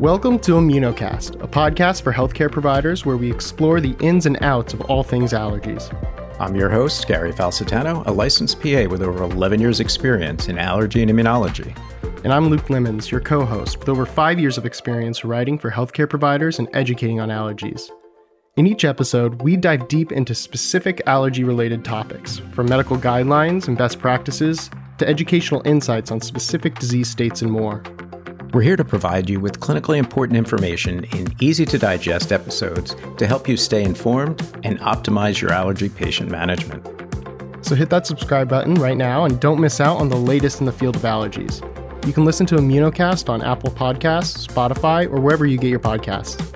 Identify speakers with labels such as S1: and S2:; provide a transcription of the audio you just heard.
S1: Welcome to Immunocast, a podcast for healthcare providers where we explore the ins and outs of all things allergies.
S2: I'm your host, Gary Falcetano, a licensed PA with over 11 years' experience in allergy and immunology.
S1: And I'm Luke Lemons, your co host, with over five years of experience writing for healthcare providers and educating on allergies. In each episode, we dive deep into specific allergy related topics, from medical guidelines and best practices to educational insights on specific disease states and more.
S2: We're here to provide you with clinically important information in easy to digest episodes to help you stay informed and optimize your allergy patient management.
S1: So hit that subscribe button right now and don't miss out on the latest in the field of allergies. You can listen to Immunocast on Apple Podcasts, Spotify, or wherever you get your podcasts.